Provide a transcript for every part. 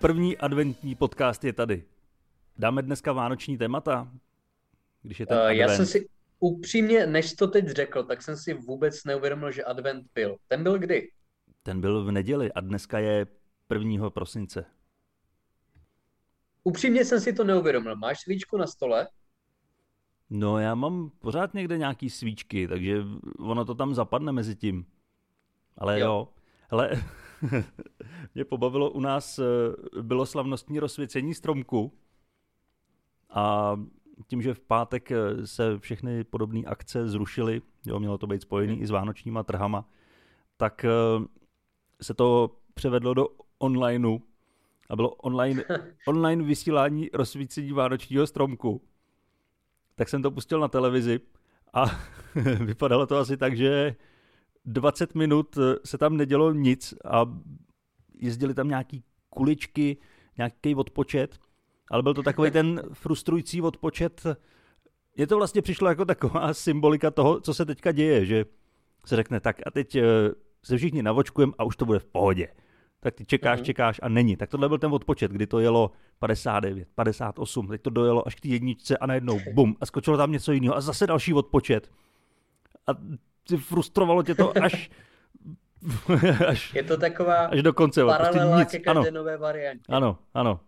První adventní podcast je tady. Dáme dneska vánoční témata? Když je ten Uh, advent. já jsem si upřímně, než to teď řekl, tak jsem si vůbec neuvědomil, že advent byl. Ten byl kdy? Ten byl v neděli a dneska je 1. prosince. Upřímně jsem si to neuvědomil. Máš svíčku na stole? No já mám pořád někde nějaký svíčky, takže ono to tam zapadne mezi tím. Ale jo, Jo. jo. hele, mě pobavilo u nás, eh, bylo slavnostní rozsvěcení stromku a tím, že v pátek eh, se všechny podobné akce zrušily, jo, mělo to být spojený Hmm. i s vánočníma trhama, tak eh, se to převedlo do onlineu a bylo online, online vysílání rozsvícení vánočního stromku. Tak jsem to pustil na televizi a vypadalo to asi tak, že 20 minut eh, se tam nedělo nic a jezdili tam nějaký kuličky, nějaký odpočet, ale byl to takový ten frustrující odpočet. Je to vlastně přišlo jako taková symbolika toho, co se teďka děje, že se řekne tak a teď eh, se všichni navočkujeme a už to bude v pohodě. Tak ty čekáš, Mhm. čekáš a není. Tak tohle byl ten odpočet, kdy to jelo 59, 58, teď to dojelo až k té jedničce a najednou bum a skočilo tam něco jiného a zase další odpočet. A frustrovalo tě to až, až, Je to taková až do konce. Prostě paralela nic. ke Ano, každé nové variantě. ano, ano.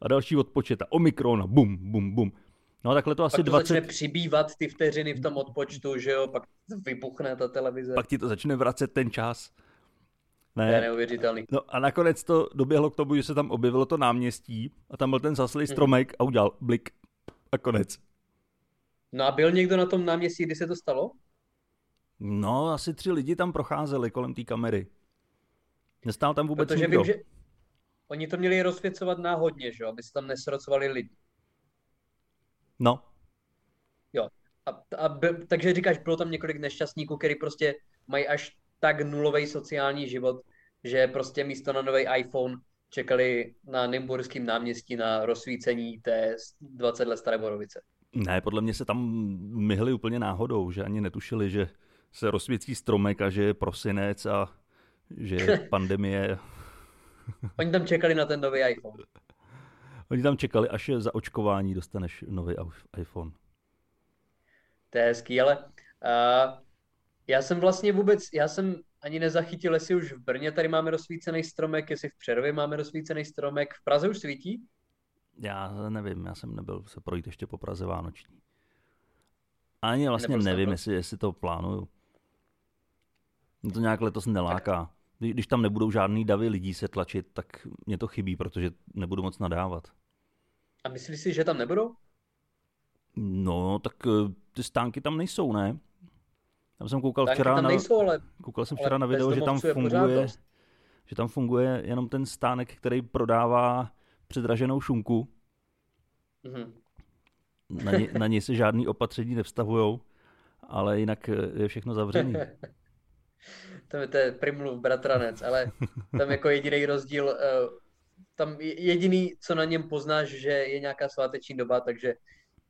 A další odpočet a Omikron a bum, bum, bum. No takhle to asi Pak to 20, začne přibývat ty vteřiny v tom odpočtu, že jo, pak vybuchne ta televize. pak ti to začne vracet ten čas. To je Ne. neuvěřitelný. No a nakonec to doběhlo k tomu, že se tam objevilo to náměstí a tam byl ten zaslý Mhm. stromek a udělal blik a konec. No a byl někdo na tom náměstí, kdy se to stalo? No, asi tři lidi tam procházeli kolem té kamery. Nestál tam vůbec Protože nikdo. vím, že oni to měli rozsvěcovat náhodně, že jo, aby se tam nesrocovali lidi. No, A, a by, takže říkáš, bylo tam několik nešťastníků, který prostě mají až tak nulový sociální život, že prostě místo na nový iPhone čekali na Nymburském náměstí na rozsvícení té 20 let staré borovice. ne, podle mě se tam myhli úplně náhodou, že ani netušili, že se rozsvěcí stromek a že je prosinec a že je pandemie. Oni tam čekali na ten nový iPhone. Oni tam čekali, až je za očkování dostaneš nový iPhone. To je hezký, ale uh, já jsem vlastně vůbec, já jsem ani nezachytil, jestli už v Brně tady máme rozsvícený stromek, jestli v Přerově máme rozsvícený stromek, v Praze už svítí? Já nevím, já jsem nebyl se projít ještě po Praze Vánoční. Ani vlastně Nebyl nevím, jestli, jestli to plánuju. Mě to nějak letos neláká. Kdy- Když tam nebudou žádný davy lidí se tlačit, tak mě to chybí, protože nebudu moc nadávat. A myslíš si, že tam nebudou? No, tak eh, ty stánky tam nejsou, ne? Tam jsem koukal Tanky včera tam na, nejsou, ale, koukal jsem ale včera na video, že tam funguje, že tam funguje jenom ten stánek, který prodává předraženou šunku. Mhm. Na, ně, na něj se žádný opatření nevztahujou, ale jinak eh, je všechno zavřený. To je, to je Primluv bratranec, ale tam jako jediný rozdíl, eh, tam je- jediný, co na něm poznáš, že je nějaká sváteční doba, takže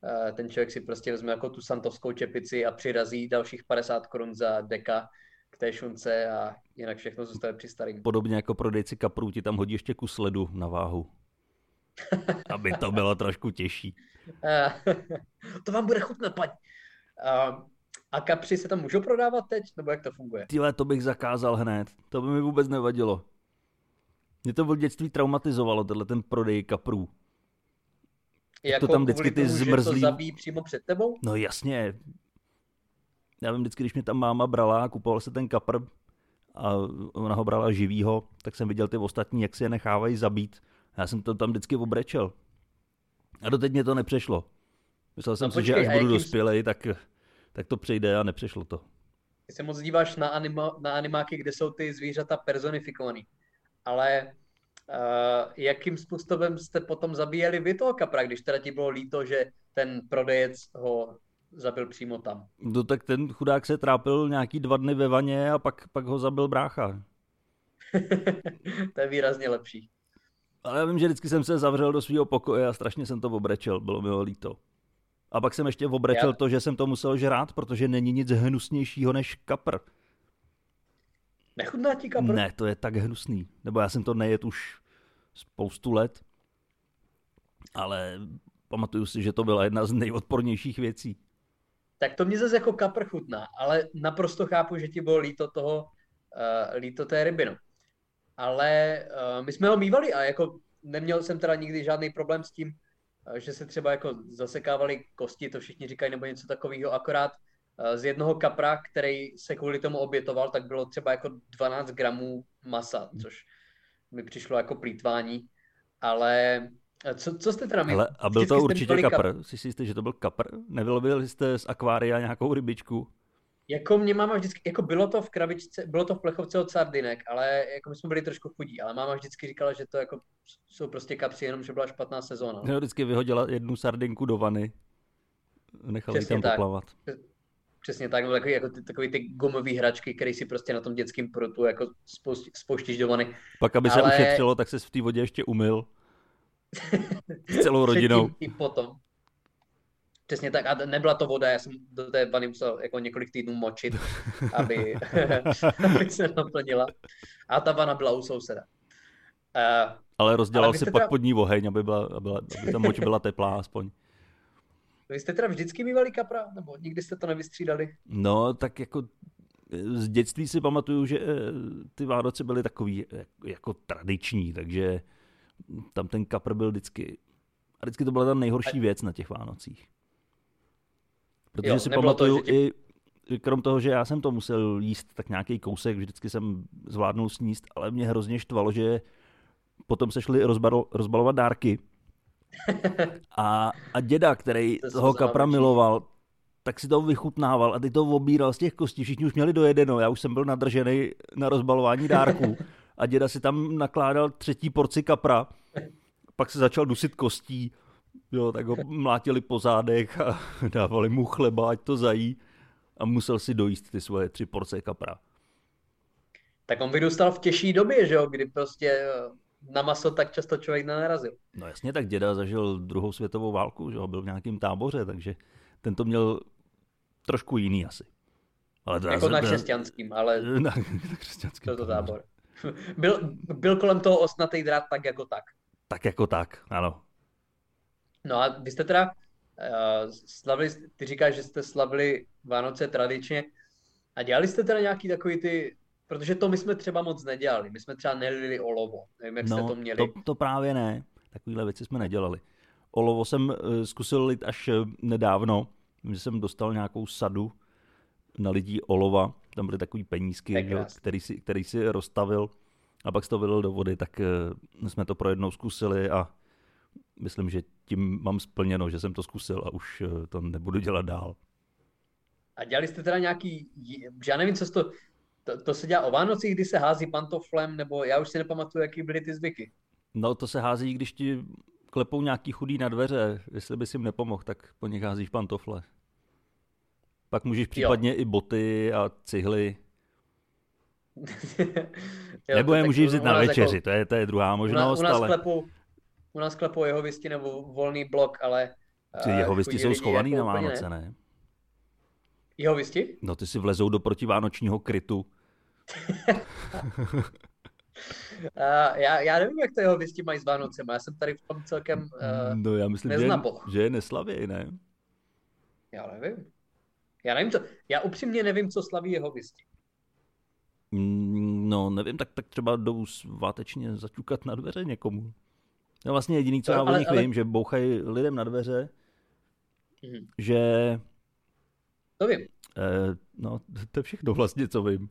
eh, ten člověk si prostě vezme jako tu santovskou čepici a přirazí dalších 50 korun za deka k té šunce a jinak všechno zůstane při starým. Podobně jako prodejci kaprů ti tam hodí ještě kus ledu na váhu. Aby to bylo trošku těžší. Eh, to vám bude chutnat, paň. A, a kapři se tam můžou prodávat teď, nebo jak to funguje? Tyhle, to bych zakázal hned. To by mi vůbec nevadilo. Mě to v dětství traumatizovalo, tenhle ten prodej kaprů. Jako tam vždycky ty tomu, zmrzlý- to zabíjí přímo před tebou? No jasně. Já vím, vždycky, když mě tam máma brala a kupoval se ten kapr a ona ho brala živýho, tak jsem viděl ty ostatní, jak si je nechávají zabít. Já jsem to tam vždycky obrečel. A doteď mě to nepřešlo. Myslel jsem No si, že počkej, až budu jakým- dospělej, tak, tak to přejde a nepřešlo to. Ty se moc díváš na, anima, na animáky, kde jsou ty zvířata personifikovaný. Ale uh, jakým způsobem jste potom zabíjeli vy toho kapra, když teda ti bylo líto, že ten prodejec ho zabil přímo tam? No tak ten chudák se trápil nějaký dva dny ve vaně a pak, pak ho zabil brácha. to je výrazně lepší. Ale já vím, že vždycky jsem se zavřel do svého pokoje a strašně jsem to obrečel, bylo mi ho líto. A pak jsem ještě obrečel Já- to, že jsem to musel žrát, protože není nic hnusnějšího než kapr. Nechutná ti kapr? Ne, to je tak hnusný. Nebo já jsem to nejet už spoustu let, ale pamatuju si, že to byla jedna z nejodpornějších věcí. Tak to mě zase jako kapr chutná, ale naprosto chápu, že ti bylo líto toho, uh, líto té ryby, no. Ale uh, my jsme ho mývali a jako neměl jsem teda nikdy žádný problém s tím, že se třeba jako zasekávali kosti, to všichni říkají, nebo něco takového, akorát uh, z jednoho kapra, který se kvůli tomu obětoval, tak bylo třeba jako 12 gramů masa, což mi přišlo jako plítvání, ale co, co jste teda měli? a byl to určitě kapr. Kap... Jsi si jistý, že to byl kapr? Nevylovili jste z akvária nějakou rybičku? Jako mě máma vždycky, jako bylo to v krabičce, bylo to v plechovce od sardinek, ale jako my jsme byli trošku chudí, ale máma vždycky říkala, že to jako jsou prostě kapři, jenom že byla špatná sezóna. No, vždycky vyhodila jednu sardinku do vany, nechala ji tam tak. poplavat. Přesně tak, takový, jako ty, takový ty gumové hračky, které si prostě na tom dětském prutu jako spouštíš do vany. Pak, aby ale... se ušetřilo, tak se v té vodě ještě umyl. S celou rodinou. I potom. Přesně tak. A nebyla to voda, já jsem do té vany musel jako několik týdnů močit, aby, aby se naplnila. A ta vana byla u souseda. Uh, ale rozdělal ale si pak teda... pod ní oheň, aby, byla, aby, byla, aby ta moč byla teplá aspoň. Vy jste teda vždycky mývali kapra? Nebo nikdy jste to nevystřídali? No, tak jako z dětství si pamatuju, že eh, ty Vánoce byly takový jako tradiční, takže tam ten kapr byl vždycky, a vždycky to byla ta nejhorší věc na těch Vánocích. Protože jo, si pamatuju to, i, krom toho, že já jsem to musel jíst tak nějaký kousek, vždycky jsem zvládnul sníst, ale mě hrozně štvalo, že potom se šli rozbal, rozbalovat dárky. A, a děda, který to toho kapra miloval, tak si to vychutnával a ty to obíral z těch kostí. Všichni už měli dojedeno, já už jsem byl nadržený na rozbalování dárků. A děda si tam nakládal třetí porci kapra, pak se začal dusit kostí, jo, tak ho mlátili po zádech a dávali mu chleba, ať to zají a musel si dojíst ty svoje tři porce kapra. Tak on vyrůstal v těžší době, že jo, kdy prostě eh, na maso tak často člověk nenarazil. No jasně, tak děda zažil druhou světovou válku, že jo, byl v nějakém táboře, takže ten to měl trošku jiný asi. Ale jako na křesťanským, ale na, na křesťanským. To, to tábor. Byl, byl kolem toho osnatý drát tak jako tak. Tak jako tak, ano. No a vy jste teda uh, slavili, ty říkáš, že jste slavili Vánoce tradičně. A dělali jste teda nějaký takový ty, protože to my jsme třeba moc nedělali, my jsme třeba nelili olovo, nevím, jak no, jste to měli. To, to právě ne, takovýhle věci jsme nedělali. Olovo jsem uh, zkusil lit až uh, nedávno, že jsem dostal nějakou sadu na lidí olova, tam byly takový penízky, jo, který, si, který si rozstavil. A pak se to vylil do vody, tak uh, jsme to pro jednou zkusili a myslím, že tím mám splněno, že jsem to zkusil a už uh, to nebudu dělat dál. A dělali jste teda nějaký, já nevím, co to, to, to se dělá o Vánocích, kdy se hází pantoflem, nebo já už si nepamatuju, jaký byly ty zvyky. No to se hází, když ti klepou nějaký chudý na dveře, jestli bys jim nepomohl, tak po nich házíš pantofle. Pak můžeš případně jo. i boty a cihly. jo, Nebo je můžeš vzít na večeři, jako, to, je, to je druhá možnost. U nás, ale... klepu, u nás klepu jeho visti nebo volný blok, ale... Ty jeho visti jsou schovaný jako na Vánoce, ne? Jeho visti? No ty si vlezou do protivánočního krytu. Uh, já, já nevím, jak to jeho visti mají s Vánocem, já jsem tady v tom celkem uh, No já myslím, že, že je neslavěj, ne? Já nevím. Já nevím, co, já upřímně nevím, co slaví jeho visti. Mm, no, nevím, tak, tak třeba jdou svátečně zaťukat na dveře někomu. No vlastně jediný, co no, já o nich ale... vím, že bouchají lidem na dveře, mm. že... To vím. Eh, no, to je všechno vlastně, co vím.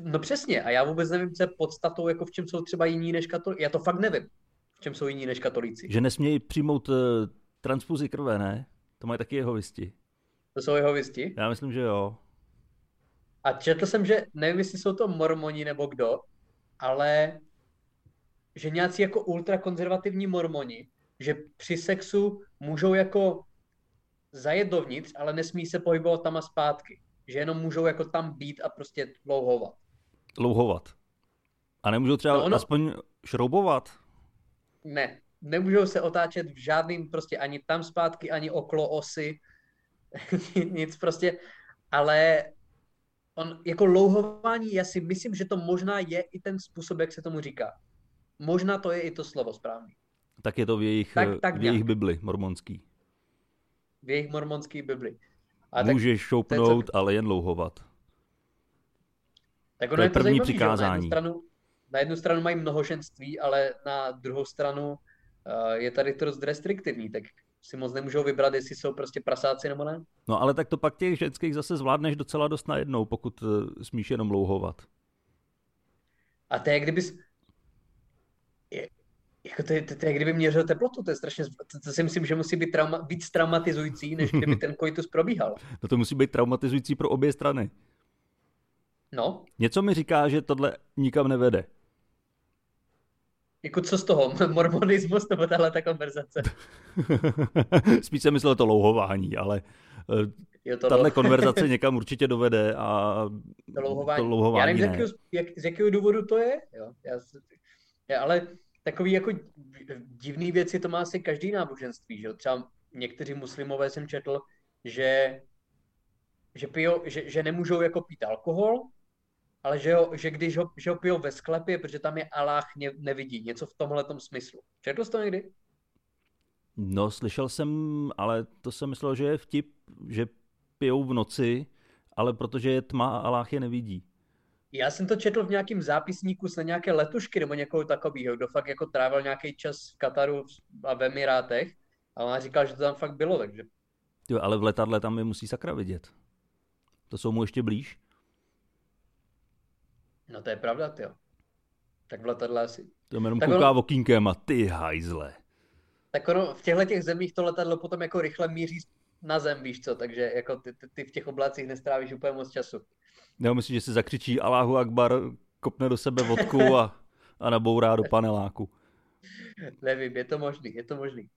No přesně, a já vůbec nevím, co je podstatou, jako v čem jsou třeba jiní než katolíci. Já to fakt nevím, v čem jsou jiní než katolíci. Že nesmějí přijmout uh, transfuzi krve, ne? To mají taky jeho visti. To jsou jeho visti? Já myslím, že jo. A četl jsem, že nevím, jestli jsou to mormoni nebo kdo, ale že nějací jako ultrakonzervativní mormoni, že při sexu můžou jako zajet dovnitř, ale nesmí se pohybovat tam a zpátky. Že jenom můžou jako tam být a prostě louhovat. Louhovat. A nemůžou třeba no ono... aspoň šroubovat? Ne, nemůžou se otáčet v žádným prostě ani tam zpátky, ani okolo osy. Nic prostě, ale on jako louhování, já si myslím, že to možná je i ten způsob, jak se tomu říká. Možná to je i to slovo správný. Tak je to v jejich, Tak- tak v jejich. Bibli mormonský. V jejich mormonské Bibli. A tak, Můžeš šoupnout, ale jen louhovat. tak to ono je je to první zajímavý, jo, Na přikázání. jednu, stranu, na jednu stranu mají mnohoženství, ale na druhou stranu uh, je tady to dost restriktivní, tak si moc nemůžou vybrat, jestli jsou prostě prasáci nebo ne. No ale tak to pak těch ženských zase zvládneš docela dost najednou, pokud eh, smíš jenom louhovat. A to je, kdybys... Jako to, je, to, to je, kdyby měřil teplotu, to je strašně... To, to si myslím, že musí být trauma, víc traumatizující, než kdyby ten koitus probíhal. No to musí být traumatizující pro obě strany. No, Něco mi říká, že tohle nikam nevede. jako co z toho? Mormonismus nebo tahle ta konverzace? Spíš jsem myslel to louhování, ale eh, tahle konverzace někam určitě dovede a to louhování. to louhování Já nevím, z ne. jakého, jak, z jakého důvodu to je, jo. Já, já, ale takový jako divný věci to má asi každý náboženství, že. Třeba někteří muslimové jsem četl, že, že, pijou, že, že nemůžou jako pít alkohol, ale že, ho, že když ho, že ho pijou ve sklepě, protože tam je Allah ne, nevidí. Něco v tomhletom smyslu. Četl jsi to někdy? No, slyšel jsem, ale to jsem myslel, že je vtip, že pijou v noci, ale protože je tma a Allah je nevidí. Já jsem to četl v nějakém zápisníku z nějaké letušky nebo někoho takového, kdo fakt jako trávil nějaký čas v Kataru a v Emirátech a on říkal, že to tam fakt bylo, takže Jo, ale v letadle tam je musí sakra vidět. To jsou mu ještě blíž. no to je pravda, jo. Tak v letadle asi. To jenom Tak kouká ono- okýnkem a ty hajzle. Tak ono v těchto těch zemích to letadlo potom jako rychle míří na zem, víš co, takže jako ty, ty, ty v těch oblacích nestrávíš úplně moc času. Nebo myslím, že si zakřičí Allahu Akbar, kopne do sebe vodku a, a nabourá do paneláku. Nevím, je to možný, je to možný.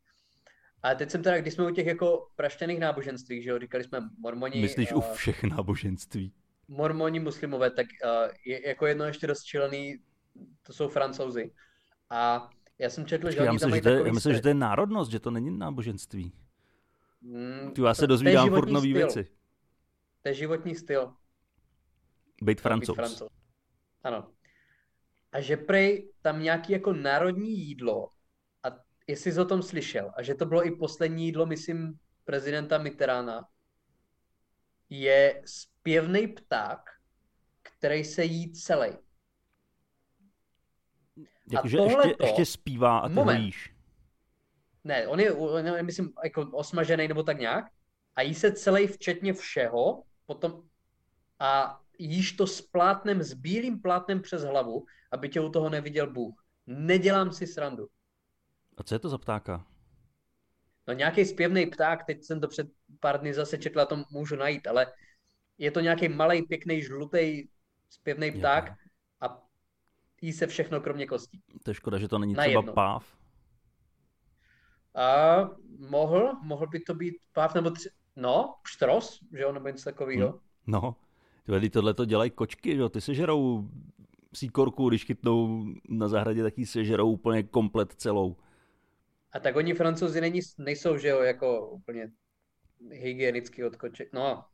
A teď jsem teda, když jsme u těch jako praštěných náboženství, že jo, říkali jsme mormoni, Myslíš a- u všech náboženství? mormoni muslimové, tak uh, je jako jedno ještě dost šílený, to jsou francouzi. A já jsem četl, že já oni myslím, tam že to, je, já myslím, že to je národnost, že to není náboženství. Mm, Ty, já se dozvídám furt nový věci. To je životní styl. Být být francouz. francouz. Ano. A že prej tam nějaký jako národní jídlo, a jestli jsi o tom slyšel, a že to bylo i poslední jídlo, myslím, prezidenta Mitterána, je zpěvný pták, který se jí celý. Jakože ještě, ještě zpívá a ty Moment. jíš. Ne, on je, on je, myslím, jako osmažený nebo tak nějak, a jí se celý včetně všeho, potom a jíš to s plátnem, s bílým plátnem přes hlavu, aby tě u toho neviděl Bůh. Nedělám si srandu. A co je to za ptáka? No nějaký zpěvný pták, teď jsem to před pár dny zase četl, a to můžu najít, ale je to nějaký malý, pěkný, žlutý zpěvný pták a jí se všechno kromě kostí. To je škoda, že to není Na třeba jedno. páv. A mohl, mohl by to být páv nebo tři, no, štros, že jo, nebo něco takového. Hm. No, ty tohle to dělají kočky, že jo? Ty sežerou síkorku, když chytnou na zahradě, tak ji sežerou úplně komplet celou. A tak oni francouzi není, nejsou, že jo, jako úplně hygienicky od koček. No,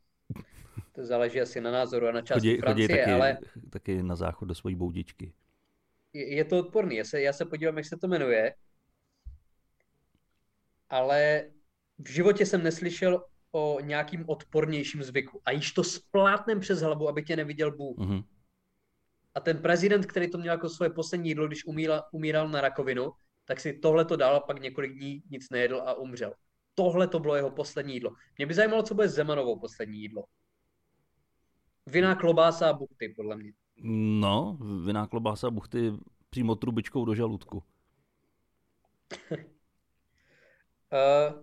to záleží asi na názoru a na části Chodí, chodí Francie, taky, ale taky na záchod do svojí boudičky. je, je to odporný. Já se, já se podívám, jak se to jmenuje. Ale v životě jsem neslyšel o nějakým odpornějším zvyku. A jíš to s plátnem přes hlavu, aby tě neviděl Bůh. Mhm. A ten prezident, který to měl jako svoje poslední jídlo, když umíral, umíral na rakovinu, tak si tohle to dal a pak několik dní nic nejedl a umřel. Tohle to bylo jeho poslední jídlo. Mě by zajímalo, co bude Zemanovou poslední jídlo. Vinná klobása a buchty, podle mě. No, vinná klobása buchty přímo trubičkou do žaludku. Uh,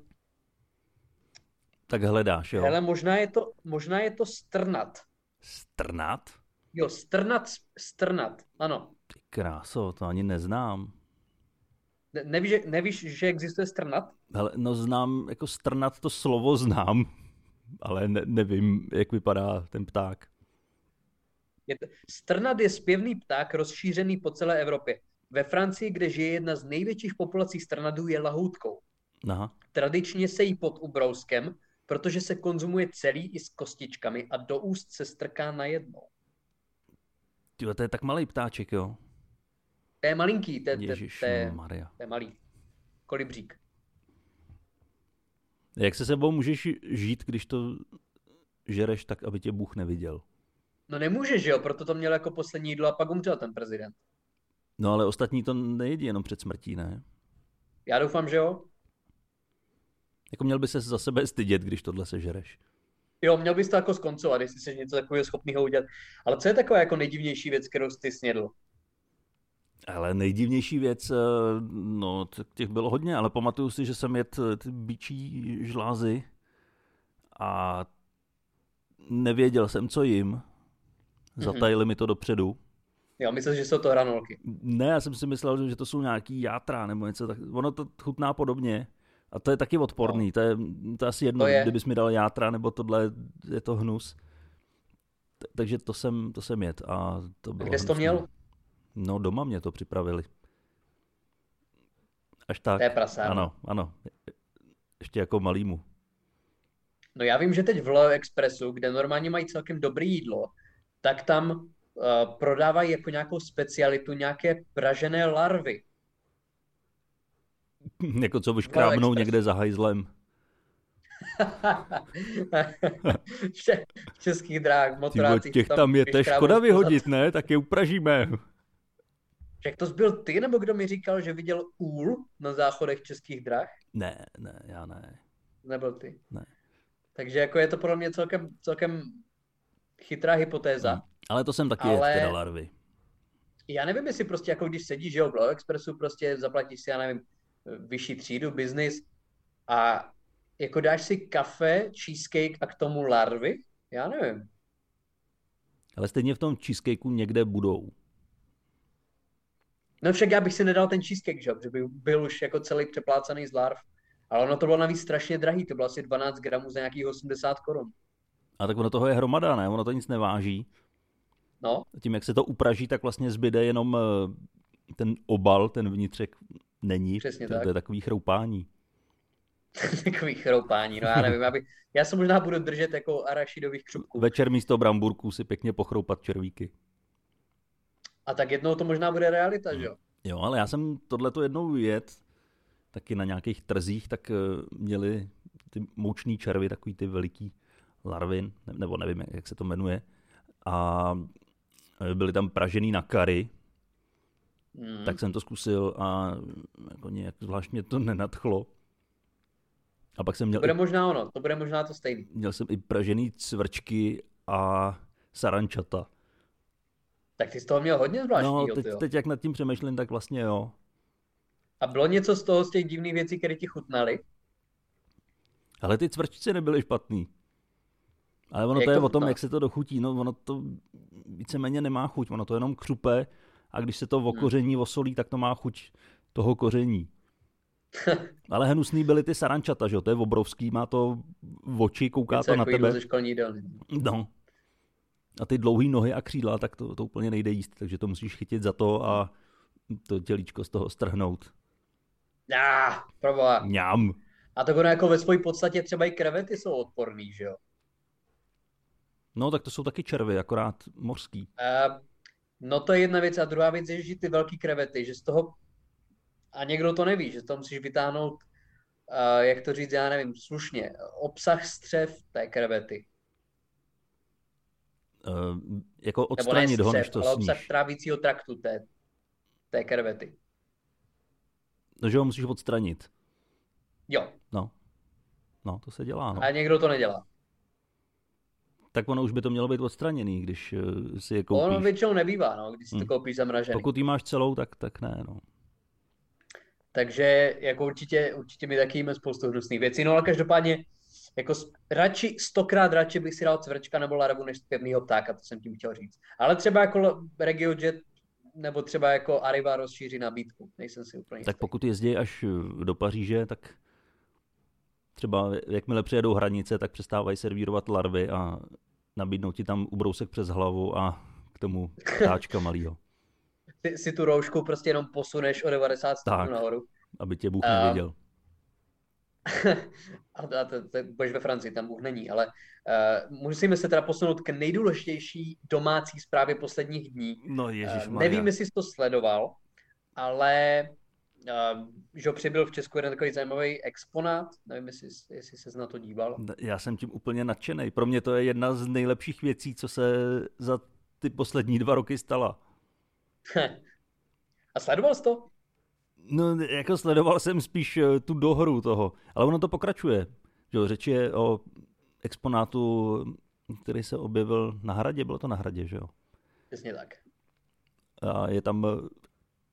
Tak hledáš, jo? hele, možná je, to, možná je to strnat. Strnat? Jo, strnat, strnat, ano. Ty kráso, to ani neznám. Ne, nevíš, že- nevíš, že existuje strnat? Hele, no znám, jako strnat to slovo znám, ale ne, nevím, jak vypadá ten pták. Je to, strnat je zpěvný pták rozšířený po celé Evropě. Ve Francii, kde žije jedna z největších populací strnadů, je lahoutkou. Aha, Tradičně se jí pod ubrouskem, protože se konzumuje celý i s kostičkami a do úst se strká na jedno. Tyjo, to je tak malý ptáček, jo? To je malinký, to, je- to, je, Maria. to je malý. Kolibřík. Jak se sebou můžeš žít, když to žereš tak, aby tě Bůh neviděl? No nemůže, že jo, proto to měl jako poslední jídlo a pak umřel ten prezident. No ale ostatní to nejedí jenom před smrtí, ne? Já doufám, že jo. Jako měl by se za sebe stydět, když tohle sežereš. Jo, měl bys to jako skoncovat, jestli jsi něco takového schopného udělat. Ale co je taková jako nejdivnější věc, kterou jsi snědl? Ale nejdivnější věc, eh, no těch bylo hodně, ale pamatuju si, že jsem jet eh, ty bičí žlázy a nevěděl jsem, co jim. Zatajili mi to dopředu. Jo, myslíš, že jsou to hranolky. Ne, já jsem si myslel, že to jsou nějaký játra nebo něco tak. Ono to chutná podobně. A to je taky odporný. To je, to je asi jedno, To je. kdybys mi dal játra, nebo tohle je to hnus. T- takže to jsem, to jsem jet. A to A bylo kde jsi to měl? No doma mě to připravili. Až tak. To je prasárna. Ano, ano. Ještě jako malýmu. No já vím, že teď v Leo Expressu, kde normálně mají celkem dobré jídlo, tak tam uh, prodávají jako nějakou specialitu nějaké pražené larvy. jako co vyškrábnou někde za hajzlem. v če- v českých vole, motorácích. těch tam je, vyškrábnou škoda vyhodit, ne? Tak je upražíme. Však to byl ty, nebo kdo mi říkal, že viděl úl na záchodech českých drah? Ne, ne, já ne. Nebyl ty. Ne. Takže jako je to podle mě celkem, celkem chytrá hypotéza. Hm. Ale to jsem taky Ale- teda larvy. Já nevím, jestli prostě jako když sedíš, že jo, v Expressu prostě zaplatíš si, já nevím, vyšší třídu, biznis a jako dáš si kafe, cheesecake a k tomu larvy? Já nevím. Ale stejně v tom cheesecakeu někde budou. No však já bych si nedal ten cheesecake, že protože by byl už jako celý přeplácaný z larv. Ale ono to bylo navíc strašně drahý, to bylo asi 12 gramů za nějakých 80 korun. A tak ono toho je hromada, ne? Ono to nic neváží. No, Tím, jak se to upraží, tak vlastně zbyde jenom eh, ten obal, ten vnitřek není. Přesně to, tak. to je takový chroupání. takový chroupání, no já nevím, já, bych, já se možná budu držet jako arašidových křupků. Večer místo bramburků si pěkně pochroupat červíky. A tak jednou to možná bude realita, že jo? Jo, ale já jsem tohleto jednou jet, taky na nějakých trzích, tak eh, měli ty mouční červy, takový ty veliký larvy, ne- nebo nevím, jak se to jmenuje. A eh, byly tam pražený na kary, Hmm. tak jsem to zkusil a jako nějak zvlášť mě to nenadchlo. A pak jsem To měl, bude i, možná ono, to bude možná to stejný. měl jsem i pražený cvrčky a sarančata. Tak ty z toho měl hodně No, zvláštního, teď, tyjo. teď jak nad tím přemýšlím, tak vlastně jo. A bylo něco z toho, z těch divných věcí, které ti chutnaly? Ale ty cvrčci nebyly špatný. Ale ono Jak to je to o tom, jak se to dochutí. No, ono to víceméně nemá chuť. Ono to jenom křupe a když se to Hmm. okoření, osolí, tak to má chuť toho koření. Ale hnusný byly ty sarančata, že jo? To je obrovský, má to v oči, kouká Něco to na tebe. ze školní jídelny. No. A ty dlouhé nohy a křídla, tak to, to úplně nejde jíst. Takže to musíš chytit za to a to tělíčko z toho strhnout. Já, proboha. Mňam. A ono jako ve své podstatě třeba i krevety jsou odporný, že jo? No, tak to jsou taky červy, akorát mořský. Uh, no to je jedna věc. A druhá věc je, že ty velký krevety, že z toho, a někdo to neví, že toho musíš vytáhnout, uh, jak to říct, já nevím, slušně, obsah střev té krevety. Uh, jako Nebo ne odstranit ho, než střev, to ale obsah sníš. trávicího traktu té, té krevety. No, že ho musíš odstranit. Jo, No. No, to se dělá, no. a někdo to nedělá. Tak ono už by to mělo být odstraněný, když uh, si je koupíš. Ono většinou nebývá, no, když si to Hmm. koupíš zamražený. Pokud ji máš celou, tak, tak ne, no. Takže jako určitě, určitě mi taky jíme spoustu hnusných věcí, no ale každopádně jako radši, stokrát radši bych si dal cvrčka nebo larvu než pevnýho ptáka, to jsem tím chtěl říct. Ale třeba jako RegioJet nebo třeba jako Arriva rozšíří nabídku, nejsem si úplně Tak jistý. pokud jezdí až eh, do Paříže, tak třeba jakmile přijedou hranice, tak přestávají servírovat larvy a nabídnou ti tam ubrousek přes hlavu a k tomu ptáčka malýho, Ty si tu roušku prostě jenom posuneš o 90 stupňů nahoru. aby tě Bůh neviděl. a a to, to, budeš ve Francii, tam Bůh není, ale uh, musíme se teda posunout k nejdůležitější domácí zprávě posledních dní. No ježiš Nevím, jestli jsi to sledoval, ale uh, že přibyl v Česku jeden takový zajímavý exponát, nevím, jestli, jestli se na to díval. Já jsem tím úplně nadšený. Pro mě to je jedna z nejlepších věcí, co se za ty poslední dva roky stala. A sledoval jsi to? No, jako sledoval jsem spíš eh, tu dohru toho, ale ono to pokračuje. Že řeč je o exponátu, který se objevil na hradě, bylo to na hradě, že jo? Přesně tak. A je tam eh,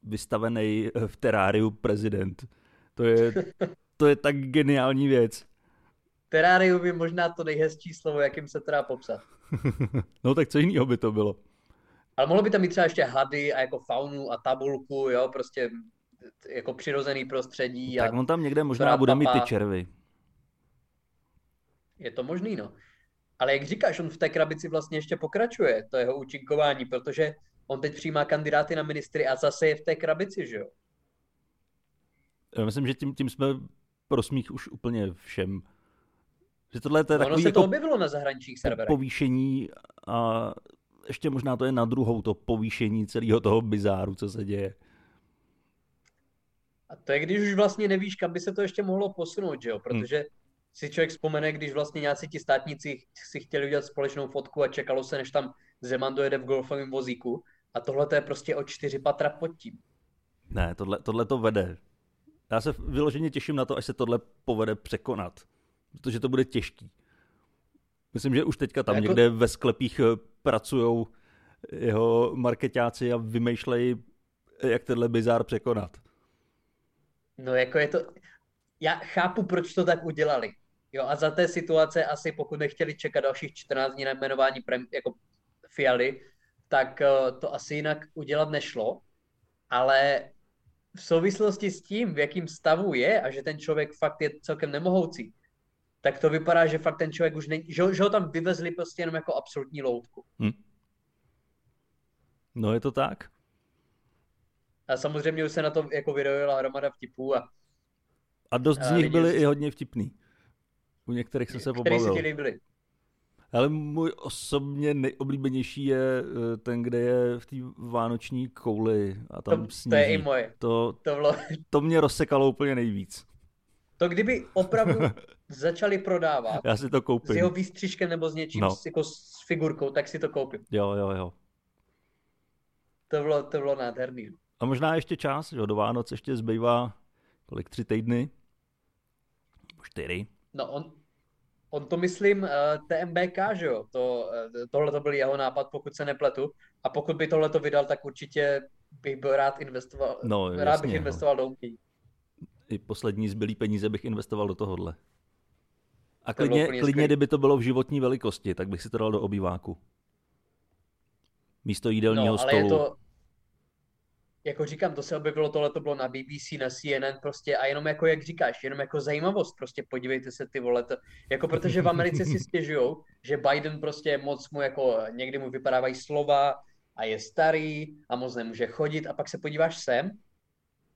vystavený eh, v teráriu prezident. To je, to je tak geniální věc. Terárium je možná to nejhezčí slovo, jakým se teda popsat. no tak co jiného by to bylo? Ale mohlo by tam mít třeba ještě hady a jako faunu a tabulku, jo, prostě jako přirozený prostředí. Tak on tam někde možná bude mít ty červy. Je to možný, no. Ale jak říkáš, on v té krabici vlastně ještě pokračuje, to jeho účinkování, protože on teď přijímá kandidáty na ministry a zase je v té krabici, že jo? Já myslím, že tím, tím jsme pro smích už úplně všem. Že tohle je takový ono se jako to objevilo na zahraničních serverech. Povýšení a ještě možná to je na druhou to povýšení celého toho bizáru, co se děje. A to je, když už vlastně nevíš, kam by se to ještě mohlo posunout, že jo? Protože hmm. si člověk vzpomene, když vlastně nějací ti státníci si chtěli udělat společnou fotku a čekalo se, než tam Zeman dojede v golfovém vozíku. A tohle to je prostě o čtyři patra pod tím. Ne, tohle, tohle to vede. Já se vyloženě těším na to, až se tohle povede překonat. Protože to bude těžký. Myslím, že už teďka tam jako... někde ve sklepích eh, pracují jeho marketáci a vymýšlejí, jak tenhle bizár překonat. No jako je to, já chápu, proč to tak udělali. Jo, a za té situace asi pokud nechtěli čekat dalších 14 dní na jmenování prem, jako Fialy, tak uh, to asi jinak udělat nešlo. Ale v souvislosti s tím, v jakém stavu je a že ten člověk fakt je celkem nemohoucí, tak to vypadá, že fakt ten člověk už není, že, že ho tam vyvezli prostě jenom jako absolutní loutku. Hm. No je to tak. A samozřejmě už se na to jako vyrojila hromada vtipů a a dost z nich byly i hodně vtipný. U některých jsem se pobavil. Který se ti líbili? Ale můj osobně nejoblíbenější je eh, ten, kde je v té vánoční kouli a tam to, sníží. To je i moje. To, to, bylo... to mě rozsekalo úplně nejvíc. To kdyby opravdu začali prodávat Já si to koupím. s jeho výstřižkem nebo s něčím, no. s, jako s figurkou, tak si to koupím. Jo, jo, jo. To bylo, to bylo nádherný. A možná ještě čas, jo, do Vánoc ještě zbývá kolik, tři týdny? čtyři? No on, on to myslím uh, eh, TMBK, že jo? To, uh, tohle to byl jeho nápad, pokud se nepletu. A pokud by tohle to vydal, tak určitě bych byl rád investoval, no, rád jasně, bych no. investoval no. do umění. I poslední zbylý peníze bych investoval do tohohle. A klidně, klidně, kdyby to bylo v životní velikosti, tak bych si to dal do obýváku. Místo jídelního no, ale stolu. Je to, jako říkám, to se objevilo, tohle to bylo na BBC, na CNN prostě a jenom jako, jak říkáš, jenom jako zajímavost, prostě podívejte se ty vole, to, jako protože v Americe si stěžujou, že Biden prostě moc mu jako, někdy mu vypadávají slova a je starý a moc nemůže chodit a pak se podíváš sem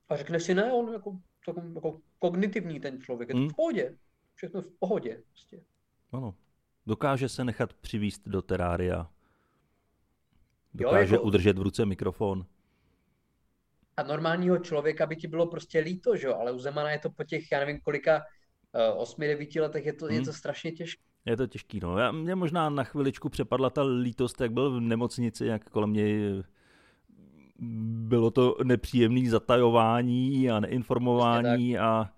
a řekneš si, ne, on jako, jako, jako kognitivní ten člověk, je to hmm. v pohodě, všechno v pohodě prostě. Ano, dokáže se nechat přivíst do terária, dokáže jo, jako... udržet v ruce mikrofon a normálního člověka by ti bylo prostě líto, že jo, ale u Zemana je to po těch, já nevím kolika, uh, osmi, devíti letech, je to, hmm. je to strašně těžké. Je to těžký, no. Já, mě možná na chviličku přepadla ta lítost, jak byl v nemocnici, jak kolem něj bylo to nepříjemné zatajování a neinformování, a,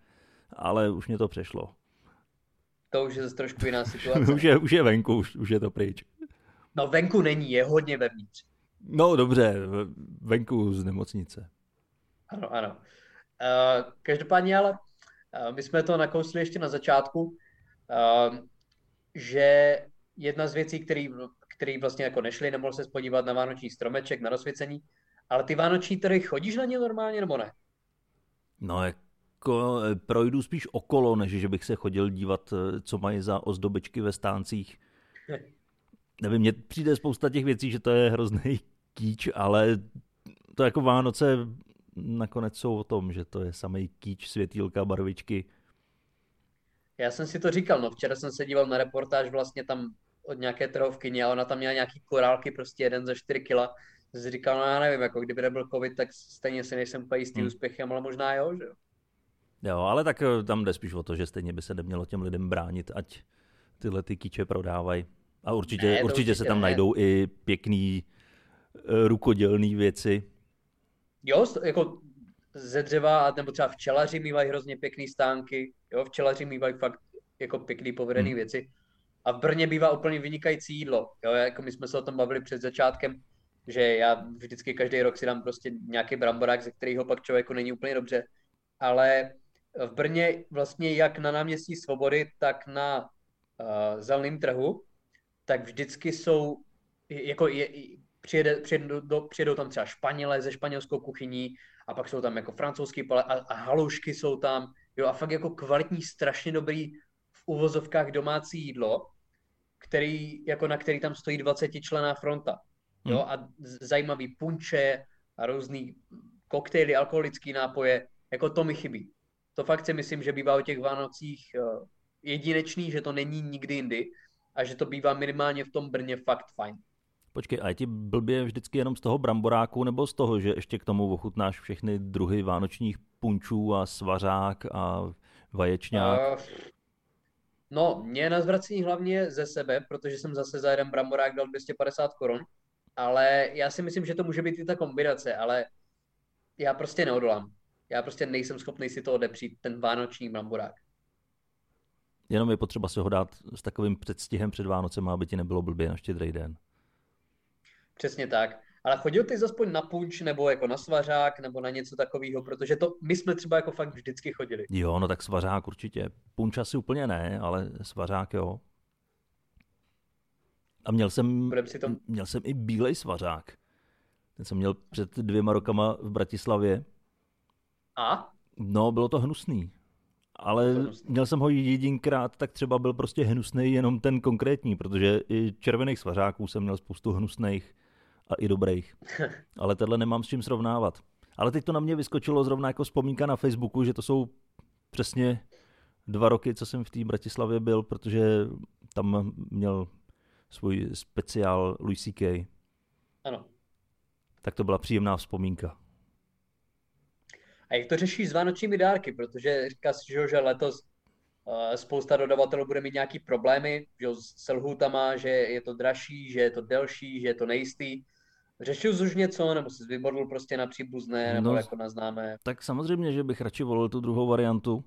ale už mě to přešlo. To už je zase trošku jiná situace. už, je, už je venku, už, už je to pryč. No venku není, je hodně vevnitř. No dobře, venku z nemocnice. Ano, ano. Uh, každopádně ale uh, my jsme to nakousli ještě na začátku, uh, že jedna z věcí, který, který vlastně jako nešli, nemohl se podívat na vánoční stromeček, na rozsvěcení, ale ty vánoční trhy, chodíš na ně normálně nebo ne? No jako projdu spíš okolo, než že bych se chodil dívat, co mají za ozdobečky ve stáncích. Nevím, mně přijde spousta těch věcí, že to je hrozný kýč, ale to jako Vánoce nakonec jsou o tom, že to je samý kýč, světýlka, barvičky. Já jsem si to říkal, no včera jsem se díval na reportáž vlastně tam od nějaké trhovkyně a ona tam měla nějaký korálky, prostě jeden za 4 kila jsi říkal, no já nevím, jako kdyby nebyl covid, tak stejně si nejsem úplně jistý hmm. úspěchem, ale možná jo, že jo. Jo, ale tak eh, tam jde spíš o to, že stejně by se nemělo těm lidem bránit, ať tyhle ty kýče prodávají. A určitě, ne, určitě, určitě se tam ne. najdou i pěkný uh, rukodělný věci. Jo, jako ze dřeva, nebo třeba včelaři mývají hrozně pěkný stánky, jo, včelaři mývají fakt jako pěkný povedený hmm. věci. A v Brně bývá úplně vynikající jídlo, jo, jako my jsme se o tom bavili před začátkem, že já vždycky každý rok si dám prostě nějaký bramborák, ze kterého pak člověku není úplně dobře, ale v Brně vlastně jak na náměstí Svobody, tak na uh, zeleném trhu, tak vždycky jsou, jako je, přijede, přijedou, do, přijedou tam třeba Španělé ze španělskou kuchyní a pak jsou tam jako francouzský pale a, a halušky jsou tam, jo, a fakt jako kvalitní, strašně dobrý v uvozovkách domácí jídlo, který, jako na který tam stojí 20 člená fronta. Jo, hmm. a zajímavý punče a různý koktejly, alkoholické nápoje, jako to mi chybí. To fakt si myslím, že bývá o těch Vánocích eh, jedinečný, že to není nikdy jindy a že to bývá minimálně v tom Brně fakt fajn. Počkej, a je ti blbě vždycky jenom z toho bramboráku nebo z toho, že ještě k tomu ochutnáš všechny druhy vánočních punčů a svařák a vaječňák? Uh, no, mě na zvracení hlavně ze sebe, protože jsem zase za jeden bramborák dal 250 korun, ale já si myslím, že to může být i ta kombinace, ale já prostě neodolám. Já prostě nejsem schopný si to odepřít, ten vánoční bramborák. Jenom je potřeba se ho dát s takovým předstihem před Vánocem, aby ti nebylo blbě na štědrý den. Přesně tak. Ale chodil ty zaspoň na punč nebo jako na svařák nebo na něco takového, protože to my jsme třeba jako fakt vždycky chodili. Jo, no tak svařák určitě. Punč asi úplně ne, ale svařák jo. A měl jsem, si to... měl jsem i bílej svařák. Ten jsem měl před dvěma rokama v Bratislavě. A? No, bylo to hnusný. Ale měl jsem ho jedinkrát, tak třeba byl prostě hnusný jenom ten konkrétní, protože i červených svařáků jsem měl spoustu hnusných a i dobrých. Ale tenhle nemám s čím srovnávat. Ale teď to na mě vyskočilo zrovna jako vzpomínka na Facebooku, že to jsou přesně dva roky, co jsem v té Bratislavě byl, protože tam měl svůj speciál Louis C.K. Ano. Tak to byla příjemná vzpomínka. A jak to řeší s vánočními dárky? Protože říká si, že letos uh, spousta dodavatelů bude mít nějaký problémy, že s lhůtama, že je to dražší, že je to delší, že je to nejistý. Řešil jsi už něco, nebo jsi vybodl prostě na příbuzné, nebo no, jako na známé? Tak samozřejmě, že bych radši volil tu druhou variantu.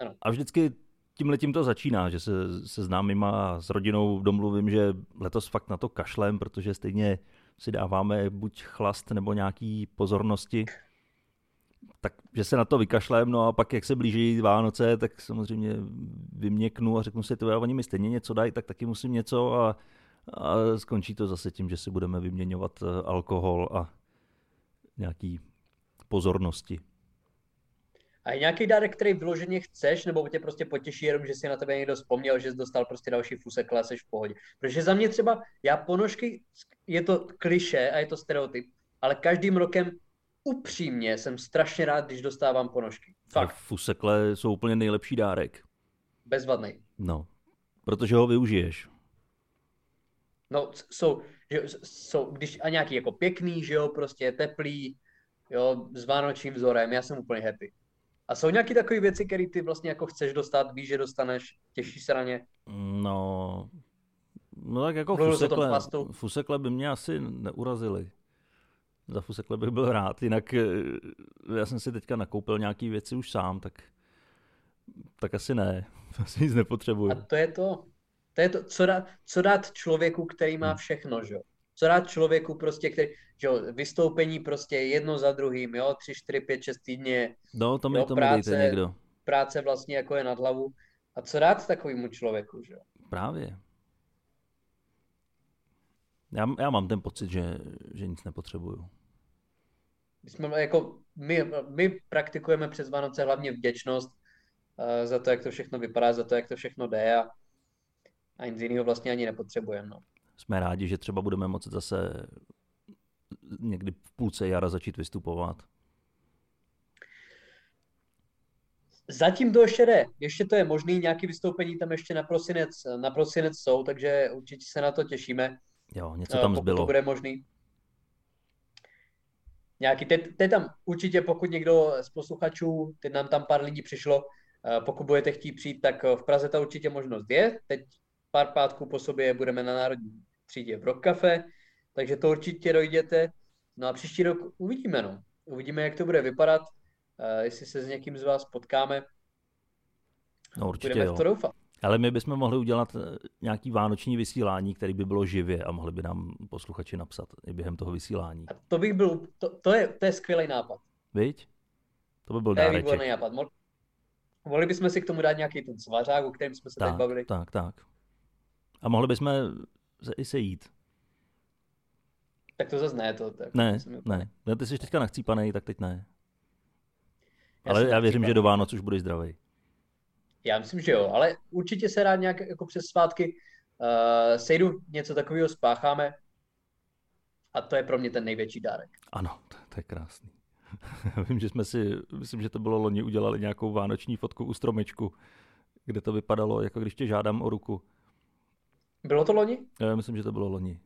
Ano. A vždycky tím letím to začíná, že se, se známýma a s rodinou domluvím, že letos fakt na to kašlem, protože stejně si dáváme buď chlast nebo nějaký pozornosti. Tak, že se na to vykašlem, no a pak jak se blíží Vánoce, tak samozřejmě vyměknu a řeknu si, to oni mi stejně něco dají, tak taky musím něco a a skončí to zase tím, že si budeme vyměňovat eh, alkohol a nějaký pozornosti. A je nějaký dárek, který vyloženě chceš, nebo tě prostě potěší jenom, že si na tebe někdo vzpomněl, že jsi dostal prostě další fusek a jsi v pohodě. Protože za mě třeba, já ponožky, je to kliše a je to stereotyp, ale každým rokem upřímně jsem strašně rád, když dostávám ponožky. Fakt. fusekle jsou úplně nejlepší dárek. Bezvadný. No, protože ho využiješ. No, jsou, že, jsou když, a nějaký jako pěkný, že jo, prostě teplý, jo, s vánočním vzorem, já jsem úplně happy. A jsou nějaké takové věci, které ty vlastně jako chceš dostat, víš, že dostaneš, těšíš se na ně? No, no tak jako fusekle, fusekle by mě asi neurazili. Za fusekle bych byl rád, jinak eh, já jsem si teďka nakoupil nějaké věci už sám, tak, tak asi ne, asi nic nepotřebuju. A to je to, to je to, co dát, co dát člověku, který má hmm. všechno, že jo? Co dát člověku prostě, který, že jo, vystoupení prostě jedno za druhým, jo, tři, čtyři, pět, šest týdně. No, to mi, jo, to mi práce, dejte někdo. Práce vlastně jako je nad hlavu. A co dát takovému člověku, že jo? Právě. Já, já mám ten pocit, že, že nic nepotřebuju. My, jsme, jako, my, my praktikujeme přes Vánoce hlavně vděčnost uh, za to, jak to všechno vypadá, za to, jak to všechno jde a a nic jiného vlastně ani nepotřebujeme. No. Jsme rádi, že třeba budeme moci zase někdy v půlce jara začít vystupovat. Zatím to ještě jde. Ještě to je možný, nějaké vystoupení tam ještě na prosinec, na prosinec jsou, takže určitě se na to těšíme. Jo, něco tam zbylo. to bude možný. nějaký, teď, teď tam určitě, pokud někdo z posluchačů, teď nám tam pár lidí přišlo, eh, pokud budete chtít přijít, tak v Praze ta určitě možnost je. Teď pár pátků po sobě budeme na Národní třídě v Rock Cafe, takže to určitě dojděte. No a příští rok uvidíme, no. Uvidíme, jak to bude vypadat, uh, jestli se s někým z vás potkáme. No určitě Budeme jo. to doufat. Ale my bychom mohli udělat eh, nějaký vánoční vysílání, který by bylo živě a mohli by nám posluchači napsat i během toho vysílání. A to bych byl, to, to, je, to je skvělý nápad. Viď? To by byl to dáreček. To je výborný nápad. Mohli bychom si k tomu dát nějaký ten svařák, o kterém jsme se tak, teď bavili. Tak, tak. A mohli bychom se i sejít. Tak to zase ne. To, tak ne, ne. ne. Ty jsi teďka nachcípaný, tak teď ne. Já ale já věřím, že do Vánoc už budeš zdravý. Já myslím, že jo, ale určitě se rád nějak jako přes svátky uh, sejdu, něco takového spácháme a to je pro mě ten největší dárek. Ano, to, to je krásný. Vím, že jsme si, myslím, že to bylo loni, udělali nějakou vánoční fotku u stromečku, kde to vypadalo, jako když tě žádám o ruku. Bylo to loni? Já myslím, že to bylo loni.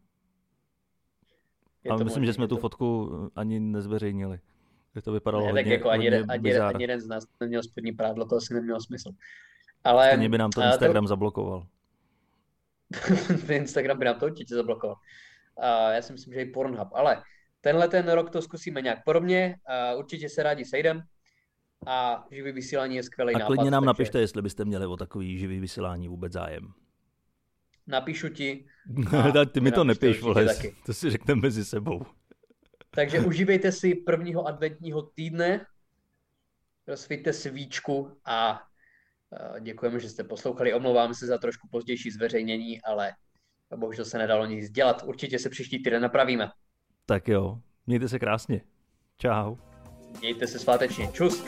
Je a myslím, možný, že jsme tu to... fotku ani nezveřejnili. To vypadalo ne, hodně, tak jako ani, jeden, ani, ani jeden z nás neměl spodní prádlo, to asi nemělo smysl. Ale... Stejně by nám to Instagram to... zablokoval. Instagram by nám to určitě zablokoval. A já si myslím, že i Pornhub. Ale tenhle ten rok to zkusíme nějak podobně. A určitě se rádi sejdem. A živý vysílání je skvělý nápad. A klidně nám takže... napište, jestli byste měli o takový živý vysílání vůbec zájem napíšu ti. ty mi to nepíš, vole, taky. to si řekneme mezi sebou. Takže užívejte si prvního adventního týdne, rozsvíťte svíčku a děkujeme, že jste poslouchali. Omlouvám se za trošku pozdější zveřejnění, ale bohužel se nedalo nic dělat. Určitě se příští týden napravíme. Tak jo, mějte se krásně. Čau. Mějte se svátečně. Čus.